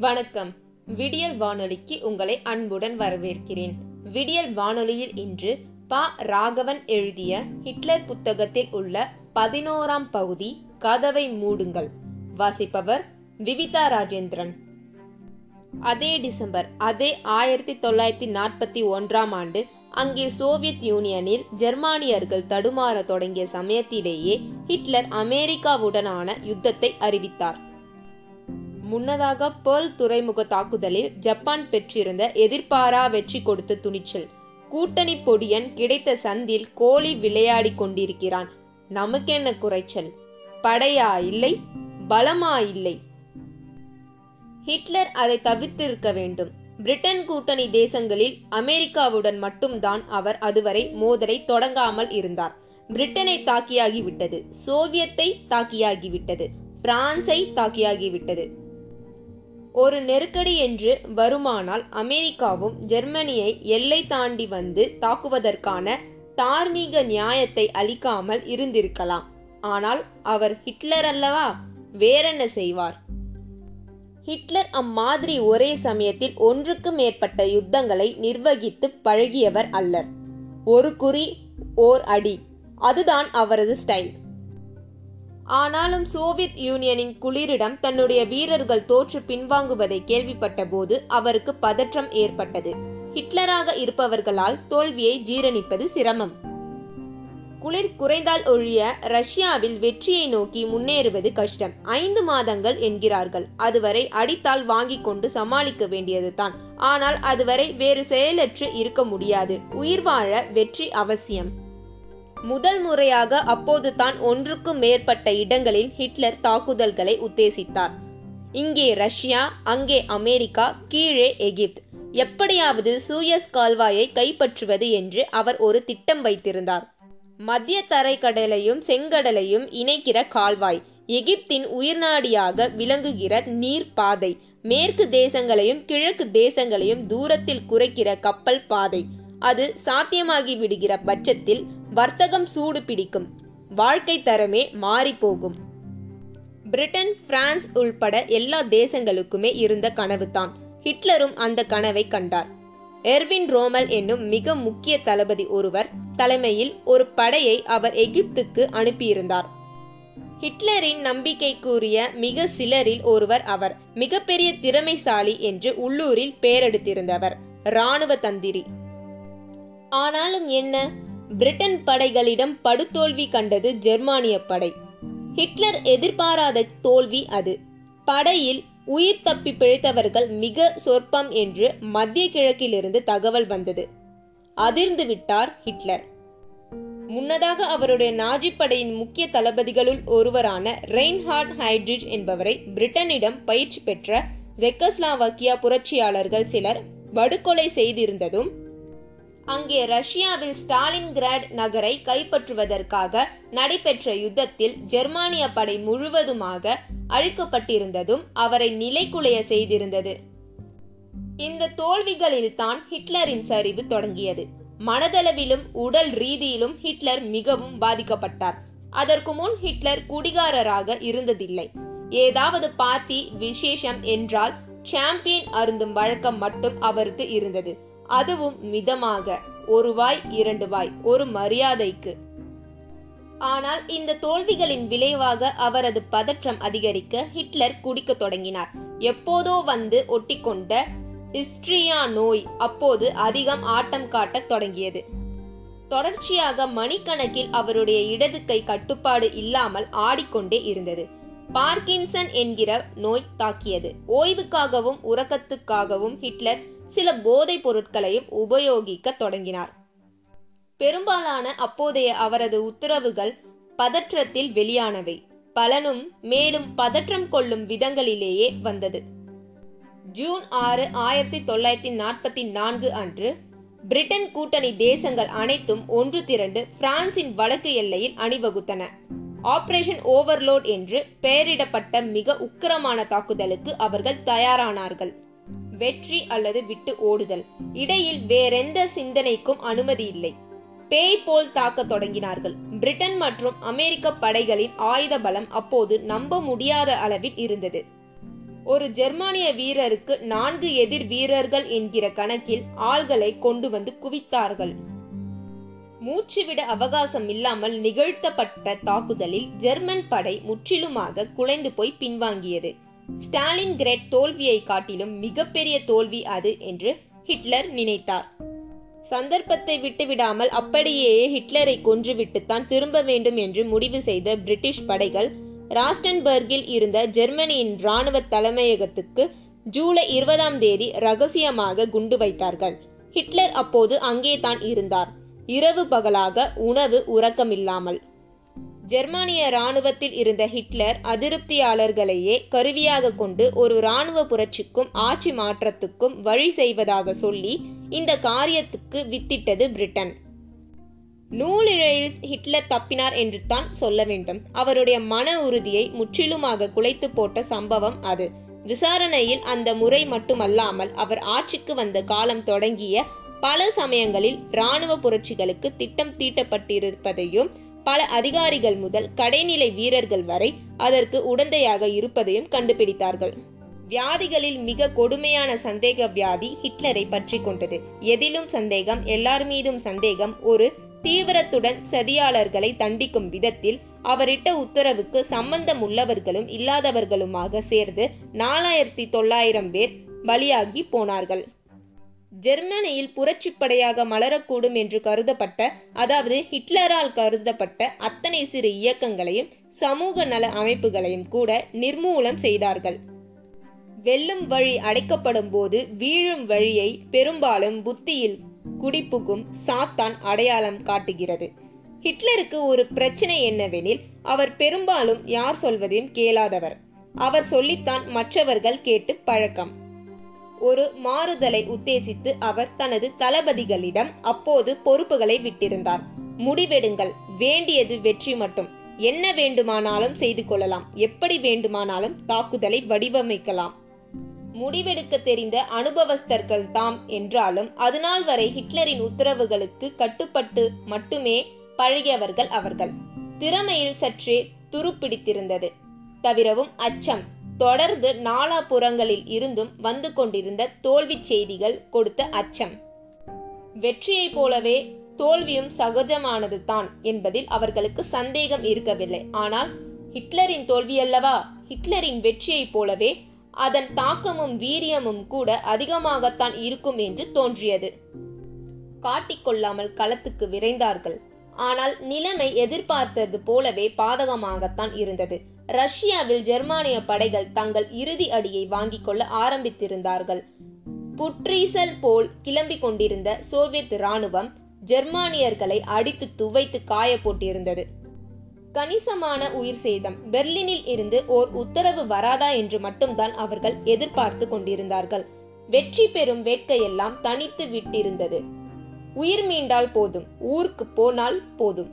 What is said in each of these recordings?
வணக்கம். விடியல் வானொலிக்கு உங்களை அன்புடன் வரவேற்கிறேன். விடியல் வானொலியில் இன்று ப. ராகவன் எழுதிய ஹிட்லர் புத்தகத்தில் உள்ள பதினோராம் பகுதி கதவை மூடுங்கள். வாசிப்பவர் விவிதா ராஜேந்திரன். அதே டிசம்பர் அதே ஆயிரத்தி தொள்ளாயிரத்தி நாற்பத்தி ஒன்றாம் ஆண்டு அங்கே சோவியத் யூனியனில் ஜெர்மானியர்கள் தடுமாற தொடங்கிய சமயத்திலேயே ஹிட்லர் அமெரிக்காவுடனான யுத்தத்தை அறிவித்தார். முன்னதாக பேர்ல் துறைமுக தாக்குதலில் ஜப்பான் பெற்றிருந்த எதிர்பாரா வெற்றி கொடுத்த துணிச்சல். கூட்டணி பொடியன் கிடைத்த சந்தில் கோழி விளையாடி கொண்டிருக்கிறான். நமக்கென்ன குறைச்சல்? படையா இல்லை பலமா இல்லை? ஹிட்லர் அதை தவிர்த்திருக்க வேண்டும். பிரிட்டன் கூட்டணி தேசங்களில் அமெரிக்காவுடன் மட்டும்தான் அவர் அதுவரை மோதலை தொடங்காமல் இருந்தார். பிரிட்டனை தாக்கியாகிவிட்டது சோவியத்தை தாக்கியாகிவிட்டது பிரான்சை தாக்கியாகிவிட்டது. ஒரு நெருக்கடி என்று வருமானால் அமெரிக்காவும் ஜெர்மனியை எல்லை தாண்டி வந்து தாக்குவதற்கான தார்மீக நியாயத்தை அளிக்காமல் இருந்திருக்கலாம். ஆனால் அவர் ஹிட்லர் அல்லவா? வேறென்ன செய்வார்? ஹிட்லர் அம்மாதிரி ஒரே சமயத்தில் ஒன்றுக்கு மேற்பட்ட யுத்தங்களை நிர்வகித்து பழகியவர் அல்லர். ஒரு குறி ஓர் அடி. அதுதான் அவரது ஸ்டைல். ஆனாலும் சோவியத் யூனியனின் குளிரிடம் தன்னுடைய வீரர்கள் தோற்று பின்வாங்குவதை கேள்விப்பட்ட போது அவருக்கு பதற்றம் ஏற்பட்டது. ஹிட்லராக இருப்பவர்களால் தோல்வியை ஜீரணிப்பது சிரமம். குளிர் குறைந்தால் ஒழிய ரஷ்யாவில் வெற்றியை நோக்கி முன்னேறுவது கஷ்டம். ஐந்து மாதங்கள் என்கிறார்கள். அதுவரை அடித்தால் வாங்கிக் கொண்டு சமாளிக்க வேண்டியதுதான் ஆனால் அதுவரை வேறு செயலற்று இருக்க முடியாது. உயிர் வாழ வெற்றி அவசியம். முதல் முறையாக அப்போது தான் ஒன்றுக்கும் மேற்பட்ட இடங்களில் ஹிட்லர் தாக்குதல்களை உத்தேசித்தார். இங்கே ரஷ்யா அங்கே அமெரிக்கா கீழே எகிப்து. எப்படியாவது சூயஸ் கால்வாயை கைப்பற்றுவது என்று அவர் ஒரு திட்டம் வைத்திருந்தார். மத்திய தரைக்கடலையும் செங்கடலையும் இணைக்கிற கால்வாய் எகிப்தின் உயிர்நாடியாக விளங்குகிற நீர் பாதை மேற்கு தேசங்களையும் கிழக்கு தேசங்களையும் தூரத்தில் குறைக்கிற கப்பல் பாதை அது சாத்தியமாகி விடுகிற பட்சத்தில் வர்த்தகம் சூடு பிடிக்கும். வாழ்க்கை தரமே மாறிப்போகும். பிரிட்டன் பிரான்ஸ் உள்பட எல்லா தேசங்களுக்குமே இருந்த கனவுதான். ஹிட்லரும் அந்த கனவை கண்டார். எர்வின் ரோமல் என்னும் மிக முக்கிய தளபதி ஒருவர் தலைமையில் ஒரு படையை அவர் எகிப்துக்கு அனுப்பியிருந்தார். ஹிட்லரின் நம்பிக்கைக்குரிய மிக சிலரில் ஒருவர் அவர் மிகப்பெரிய திறமைசாலி என்று உள்ளூரில் பெயரெடுத்திருந்தவர் இராணுவ தந்திரி. ஆனாலும் என்ன? பிரிட்டன் படைகளிடம் படுதோல்வி கண்டது ஜெர்மானிய படை. ஹிட்லர் எதிர்பாராத தோல்வி அது. படையில் உயிர் தப்பி பிழைத்தவர்கள் மிக சொற்பம் என்று மத்திய கிழக்கிலிருந்து தகவல் வந்தது. அதிர்ந்து விட்டார் ஹிட்லர். முன்னதாக அவருடைய நாஜி படையின் முக்கிய தளபதிகளுள் ஒருவரான ரெயின்ஹார்ட் ஹைட்ரிட் என்பவரை பிரிட்டனிடம் பயிற்சி பெற்ற ஜெக்கஸ்லாவக்கியா புரட்சியாளர்கள் சிலர் படுகொலை செய்திருந்ததும் அங்கே ரஷ்யாவில் ஸ்டாலின்கிராட் நகரை கைப்பற்றுவதற்காக நடைபெற்ற யுத்தத்தில் ஜெர்மானிய படை முழுவதுமாக அழிக்கப்பட்டிருந்ததும் அவரை நிலைக்குலைய செய்திருந்தது. இந்த தோல்விகளில் தான் ஹிட்லரின் சரிவு தொடங்கியது. மனதளவிலும் உடல் ரீதியிலும் ஹிட்லர் மிகவும் பாதிக்கப்பட்டார். அதற்கு முன் ஹிட்லர் குடிகாரராக இருந்ததில்லை. ஏதாவது பார்ட்டி விசேஷம் என்றால் சாம்பியன் அருந்தும் வழக்கம் மட்டும் அவருக்கு இருந்தது. அதுவும் மிதமாக. ஒரு வாய் இரண்டு வாய் ஒரு மரியாதைக்கு. ஆனால் இந்த தோல்விகளின் விளைவாக அவரது பதற்றம் அதிகரிக்க ஹிட்லர் குடிக்க தொடங்கினார். எப்போதோ வந்து ஒட்டிக்கொண்ட ஹிஸ்ட்ரியா நோய் அப்போது அதிகம் ஆட்டம் காட்டத் தொடங்கியது. தொடர்ச்சியாக மணிக்கணக்கில் அவருடைய இடது கை கட்டுப்பாடு இல்லாமல் ஆடிக்கொண்டே இருந்தது. பார்க்கின்சன் என்கிற நோய் தாக்கியது. ஓய்வுக்காகவும் உறக்கத்துக்காகவும் ஹிட்லர் சில போதைப் பொருட்களையும் உபயோகிக்க தொடங்கினார். பெரும்பாலான அப்போதைய அவரது உத்தரவுகள் பதற்றத்தில் வெளியானவை. பலனும் மேலும் பதற்றம் கொள்ளும் விதங்களிலேயே வந்தது. ஜூன் ஆறு ஆயிரத்தி தொள்ளாயிரத்தி நாற்பத்தி நான்கு அன்று பிரிட்டன் கூட்டணி தேசங்கள் அனைத்தும் ஒன்று திரண்டு பிரான்சின் வடக்கு எல்லையில் அணிவகுத்தன. ஆபரேஷன் ஓவர்லோட் என்று பெயரிடப்பட்ட மிக உக்கிரமான தாக்குதலுக்கு அவர்கள் தயாரானார்கள். வெற்றி அல்லது விட்டு ஓடுதல். இடையில் வேறெந்த சிந்தனைக்கும் அனுமதி இல்லை. பேய் போல் தாக்க தொடங்கினார்கள். பிரிட்டன் மற்றும் அமெரிக்க படைகளின் ஆயுத பலம் அப்போது நம்ப முடியாத அளவில் இருந்தது. ஒரு ஜெர்மானிய வீரருக்கு நான்கு எதிர் வீரர்கள் என்கிற கணக்கில் ஆள்களை கொண்டு வந்து குவித்தார்கள். மூச்சுவிட அவகாசம் இல்லாமல் நிகழ்த்தப்பட்ட தாக்குதலில் ஜெர்மன் படை முற்றிலுமாக குலைந்து போய் பின்வாங்கியது. ஸ்டாலின் கிரேட் தோல்வியை காட்டிலும் மிகப்பெரிய தோல்வி அது என்று ஹிட்லர் நினைத்தார். சந்தர்ப்பத்தை விட்டுவிடாமல் அப்படியே ஹிட்லரை கொன்றுவிட்டுத்தான் திரும்ப வேண்டும் என்று முடிவு செய்த பிரிட்டிஷ் படைகள் ராஸ்டன்பர்கில் இருந்த ஜெர்மனியின் இராணுவ தலைமையகத்துக்கு ஜூலை இருபதாம் தேதி ரகசியமாக குண்டு வைத்தார்கள். ஹிட்லர் அப்போது அங்கே தான் இருந்தார். இரவு பகலாக உணவு உறக்கமில்லாமல். ஜெர்மானிய இராணுவத்தில் இருந்த ஹிட்லர் அதிருப்தியாளர்களையே கருவியாக கொண்டு ஒரு இராணுவ புரட்சிக்கும் ஆட்சி மாற்றத்துக்கும் வழி செய்வதாக சொல்லி இந்த காரியத்துக்கு வித்திட்டது பிரிட்டன். நூலிழையில் ஹிட்லர் தப்பினார் என்று தான் சொல்ல வேண்டும். அவருடைய மன உறுதியை முற்றிலுமாக குலைத்து போட்ட சம்பவம் அது. விசாரணையில் அந்த முறை மட்டுமல்லாமல் அவர் ஆட்சிக்கு வந்த காலம் தொடங்கிய பல சமயங்களில் இராணுவ புரட்சிகளுக்கு திட்டம் தீட்டப்பட்டிருப்பதையும் பல அதிகாரிகள் முதல் கடைநிலை வீரர்கள் வரை அதற்கு உடந்தையாக இருப்பதையும் கண்டுபிடித்தார்கள். வியாதிகளில் மிக கொடுமையான சந்தேக வியாதி ஹிட்லரை பற்றி கொண்டது. எதிலும் சந்தேகம் எல்லார் மீதும் சந்தேகம் ஒரு தீவிரத்துடன் சதியாளர்களை தண்டிக்கும் விதத்தில் அவரிட்ட உத்தரவுக்கு சம்பந்தம் உள்ளவர்களும் இல்லாதவர்களுமாக சேர்ந்து நாலாயிரத்தி தொள்ளாயிரம் பேர் பலியாகி போனார்கள். ஜெர்மனியில் புரட்சிப்படையாக மலரக்கூடும் என்று கருதப்பட்ட அதாவது ஹிட்லரால் கருதப்பட்ட அத்தனை சிறு இயக்கங்களையும் சமூக நல அமைப்புகளையும் கூட நிர்மூலம் செய்தார்கள். வெல்லும் வழி அடைக்கப்படும் போது வீழும் வழியை பெரும்பாலும் புத்தியில் குடிப்புகும் சாத்தான் அடையாளம் காட்டுகிறது. ஹிட்லருக்கு ஒரு பிரச்சனை என்னவெனில் அவர் பெரும்பாலும் யார் சொல்வதையும் கேளாதவர். அவர் சொல்லித்தான் மற்றவர்கள் கேட்டு பழக்கம். ஒரு மாறுதலை உத்தேசித்து அவர் தனது தளபதிகளிடம் அப்போது பொறுப்புகளை விட்டிருந்தார். முடிவெடுங்கள். வேண்டியது வெற்றி மட்டும். என்ன வேண்டுமானாலும் செய்து கொள்ளலாம். எப்படி வேண்டுமானாலும் தாக்குதலை வடிவமைக்கலாம். முடிவெடுக்க தெரிந்த அனுபவஸ்தர்கள் தாம் என்றாலும் அதுநாள் வரை ஹிட்லரின் உத்தரவுகளுக்கு கட்டுப்பட்டு மட்டுமே பழகியவர்கள் அவர்கள். திறமையில் சற்றே துருப்பிடித்திருந்தது. தவிரவும் அச்சம். தொடர்ந்து நாலாபுறங்களில் இருந்தும் வந்து கொண்டிருந்த தோல்வி செய்திகள் கொடுத்த அச்சம். வெற்றியைப் போலவே தோல்வியும் சகஜமானது தான் என்பதில் அவர்களுக்கு சந்தேகம் இருக்கவில்லை. ஆனால் ஹிட்லரின் தோல்வியல்லவா ஹிட்லரின் வெற்றியைப் போலவே அதன் தாக்கமும் வீரியமும் கூட அதிகமாகத்தான் இருக்கும் என்று தோன்றியது. காட்டிக்கொள்ளாமல் களத்துக்கு விரைந்தார்கள். ஆனால் நிலைமை எதிர்பார்த்தது போலவே பாதகமாகத்தான் இருந்தது. ரஷ்யாவில் ஜெர்மானிய படைகள் தங்கள் இறுதி அடியை வாங்கிக் கொள்ள ஆரம்பித்திருந்தார்கள். புற்றீசல் போல் கிளம்பிக் கொண்டிருந்த சோவியத் இராணுவம் ஜெர்மானியர்களை அடித்து துவைத்து காய போட்டிருந்தது கணிசமான உயிர் சேதம். பெர்லினில் இருந்து ஓர் உத்தரவு வராதா என்று மட்டும்தான் அவர்கள் எதிர்பார்த்து கொண்டிருந்தார்கள். வெற்றி பெறும் வேட்கையெல்லாம் தனித்து விட்டிருந்தது. உயிர் மீண்டால் போதும். ஊருக்கு போனால் போதும்.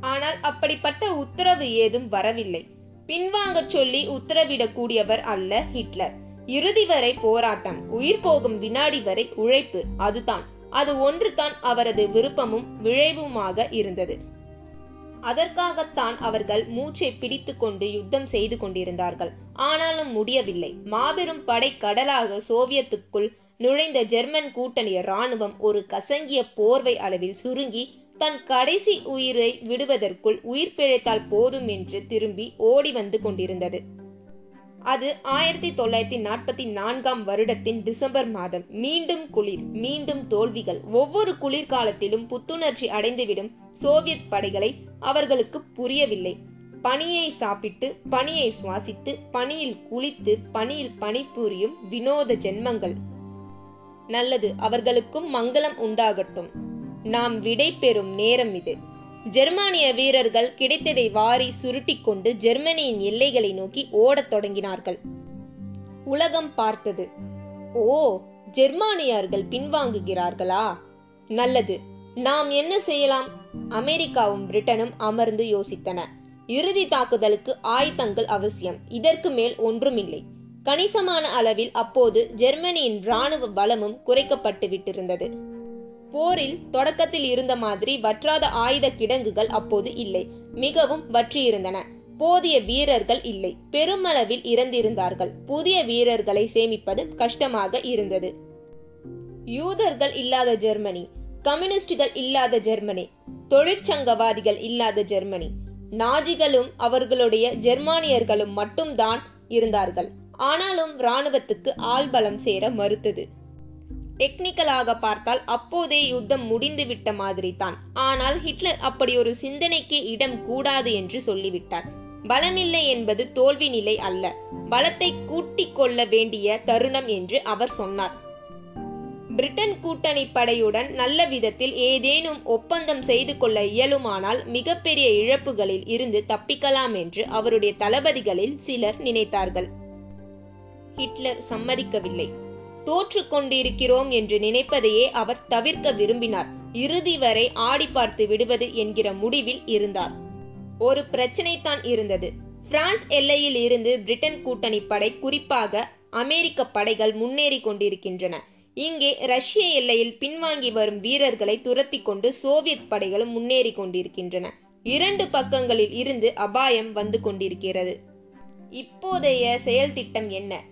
ஆனால் அப்படிப்பட்ட உத்தரவு ஏதும் வரவில்லை. பின்வாங்கச் சொல்லி உத்தரவிடக்கூடியவர் அல்ல ஹிட்லர். இறுதி வரை போராட்டம் உயிர் போகும் வினாடி வரை உழைப்பு அதுதான். அது ஒன்றுதான் அவரது விருப்பமும் விழைவுமாக இருந்தது. அதற்காகத்தான் அவர்கள் மூச்சை பிடித்துக் கொண்டு யுத்தம் செய்து கொண்டிருந்தார்கள். ஆனாலும் முடியவில்லை. மாபெரும் படை கடலாக சோவியத்துக்குள் நுழைந்த ஜெர்மன் கூட்டணிய ராணுவம் ஒரு கசங்கிய போர்வை அளவில் சுருங்கி தன் கடைசி உயிரை விடுவதற்குள் உயிர் பிழைத்தால் போதும் என்று திரும்பி ஓடி வந்து கொண்டிருந்தது. அது ஆயிரத்தி தொள்ளாயிரத்தி நாற்பத்தி நான்காம் வருடத்தின் டிசம்பர் மாதம். மீண்டும் குளிர் மீண்டும் தோல்விகள். ஒவ்வொரு குளிர்காலத்திலும் புத்துணர்ச்சி அடைந்துவிடும் சோவியத் படைகளை அவர்களுக்கு புரியவில்லை. பனியை சாப்பிட்டு பனியை சுவாசித்து பனியில் குளித்து பனியில் பணிபுரியும் வினோத ஜென்மங்கள். நல்லது அவர்களுக்கும் மங்களம் உண்டாகட்டும். நாம் விடை பெறும் நேரம் இது. ஜெர்மானிய வீரர்கள் கிடைத்ததை வாரி சுருட்டிக் கொண்டு ஜெர்மனியின் எல்லைகளை நோக்கி ஓடத் தொடங்கினார்கள். உலகம் பார்த்தது. ஓ ஜெர்மானியர்கள் பின்வாங்குகிறார்களா? நல்லது. நாம் என்ன செய்யலாம்? அமெரிக்காவும் பிரிட்டனும் அமர்ந்து யோசித்தன. இறுதி தாக்குதலுக்கு ஆயுதங்கள் அவசியம். இதற்கு மேல் ஒன்றுமில்லை. கணிசமான அளவில் அப்போது ஜெர்மனியின் இராணுவ பலமும் குறைக்கப்பட்டு விட்டிருந்தது. போரில் தொடக்கத்தில் இருந்த மாதிரி வற்றாத ஆயுத கிடங்குகள் அப்போது இல்லை. மிகவும் வற்றியிருந்தன. போதிய வீரர்கள் இல்லை. பெருமளவில் இறந்திருந்தார்கள். புதிய வீரர்களை சேமிப்பது கஷ்டமாக இருந்தது. யூதர்கள் இல்லாத ஜெர்மனி கம்யூனிஸ்டுகள் இல்லாத ஜெர்மனி தொழிற்சங்கவாதிகள் இல்லாத ஜெர்மனி நாஜிகளும் அவர்களுடைய ஜெர்மானியர்களும் மட்டும்தான் இருந்தார்கள். ஆனாலும் இராணுவத்துக்கு ஆள்பலம் சேர மறுத்தது. டெக்னிக்கலாக பார்த்தால் அப்போதே யுத்தம் முடிந்துவிட்ட மாதிரி தான் ஆனால் ஹிட்லர் அப்படி ஒரு சிந்தனைக்கு இடம் கூடாது என்று சொல்லிவிட்டார். பலமில்லை என்பது தோல்வி நிலை அல்ல. பலத்தை கூட்டிக் கொள்ள வேண்டிய தருணம் என்று அவர் சொன்னார். பிரிட்டன் கூட்டணி படையுடன் நல்ல விதத்தில் ஏதேனும் ஒப்பந்தம் செய்து கொள்ள இயலுமானால் மிகப்பெரிய இழப்புகளில் இருந்து தப்பிக்கலாம் என்று அவருடைய தளபதிகளில் சிலர் நினைத்தார்கள். ஹிட்லர் சம்மதிக்கவில்லை. தோற்று கொண்டிருக்கிறோம் என்று நினைப்பதையே அவர் தவிர்க்க விரும்பினார். இறுதி வரை ஆடி பார்த்து விடுவது என்கிற முடிவில் இருந்தார். ஒரு பிரச்சனை தான் இருந்தது. பிரான்ஸ் எல்லையில் இருந்து பிரிட்டன் கூட்டணி படை குறிப்பாக அமெரிக்க படைகள் முன்னேறி கொண்டிருக்கின்றன. இங்கே ரஷ்ய எல்லையில் பின்வாங்கி வரும் வீரர்களை துரத்தி கொண்டு சோவியத் படைகளும் முன்னேறி கொண்டிருக்கின்றன. இரண்டு பக்கங்களில் இருந்து அபாயம் வந்து கொண்டிருக்கிறது. இப்போதைய செயல் திட்டம் என்ன?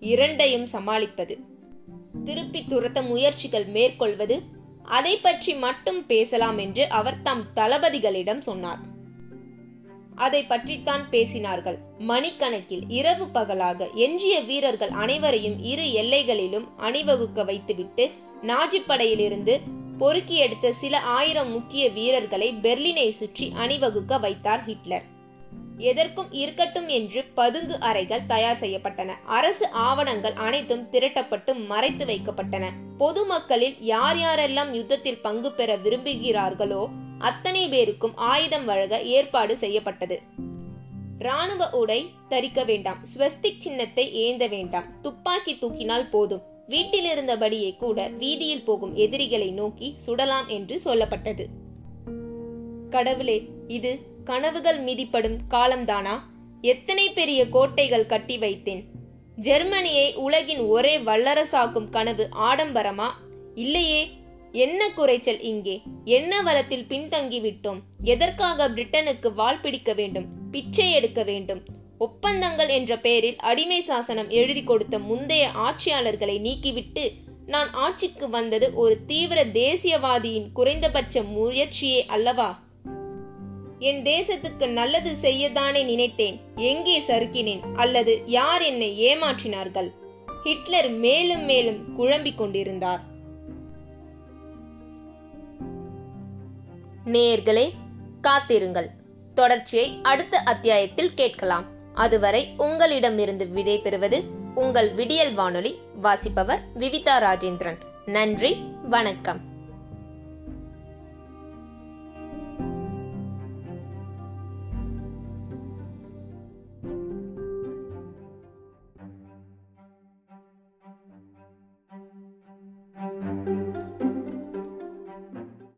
இரண்டையும் சமாளிப்பது. திருப்பி துரத்த முயற்சிகள் மேற்கொள்வது அதை பற்றி மட்டும் பேசலாம் என்று அவர் தம் தளபதிகளிடம் சொன்னார். அதை பற்றித்தான் பேசினார்கள். மணிக்கணக்கில் இரவு பகலாக எஞ்சிய வீரர்கள் அனைவரையும் இரு எல்லைகளிலும் அணிவகுக்க வைத்துவிட்டு நாஜி படையிலிருந்து பொறுக்கி எடுத்த சில ஆயிரம் முக்கிய வீரர்களை பெர்லினை சுற்றி அணிவகுக்க வைத்தார் ஹிட்லர். எதற்கும் இருக்கட்டும் என்று பதுங்கு அறைகள் தயார் செய்யப்பட்டன. அரசு ஆவணங்கள் அனைத்தும் திரட்டப்பட்டு மறைத்து வைக்கப்பட்டன. பொதுமக்களில் யார் யாரெல்லாம் யுத்தத்தில் பங்கு பெற விரும்புகிறார்களோ அத்தனை பேருக்கும் ஆயுதம் வழங்க ஏற்பாடு செய்யப்பட்டது. ராணுவ உடை தரிக்க வேண்டாம். ஸ்வஸ்திக் சின்னத்தை ஏந்த வேண்டாம். துப்பாக்கி தூக்கினால் போதும். வீட்டிலிருந்தபடியே கூட வீதியில் போகும் எதிரிகளை நோக்கி சுடலாம் என்று சொல்லப்பட்டது. கடவுளே இது கனவுகள் மிதிப்படும் காலம்தானா? எத்தனை பெரிய கோட்டைகள் கட்டி வைத்தேன். ஜெர்மனியை உலகின் ஒரே வல்லரசாக்கும் கனவு ஆடம்பரமா? இல்லையே என்ன குறைச்சல் இங்கே? என்ன வளத்தில் பின்தங்கிவிட்டோம் எதற்காக பிரிட்டனுக்கு வால் பிடிக்க வேண்டும் பிச்சை எடுக்க வேண்டும்? ஒப்பந்தங்கள் என்ற பெயரில் அடிமை சாசனம் எழுதி கொடுத்த முந்தைய ஆட்சியாளர்களை நீக்கிவிட்டு நான் ஆட்சிக்கு வந்தது ஒரு தீவிர தேசியவாதியின் குறைந்தபட்ச முயற்சியே அல்லவா? என் தேசத்துக்கு நல்லது செய்யத்தானே நினைத்தேன். எங்கே சறுக்கினேன்? அல்லது யார் என்னை ஏமாற்றினார்கள்? ஹிட்லர் மேலும் மேலும் குழம்பிக் கொண்டிருந்தார். நேயர்களே காத்திருங்கள். தொடர்ச்சியை அடுத்த அத்தியாயத்தில் கேட்கலாம். அதுவரை உங்களிடமிருந்து விடைபெறுவது உங்கள் விடியல் வானொலி வாசிப்பவர் விவிதா ராஜேந்திரன். நன்றி வணக்கம்.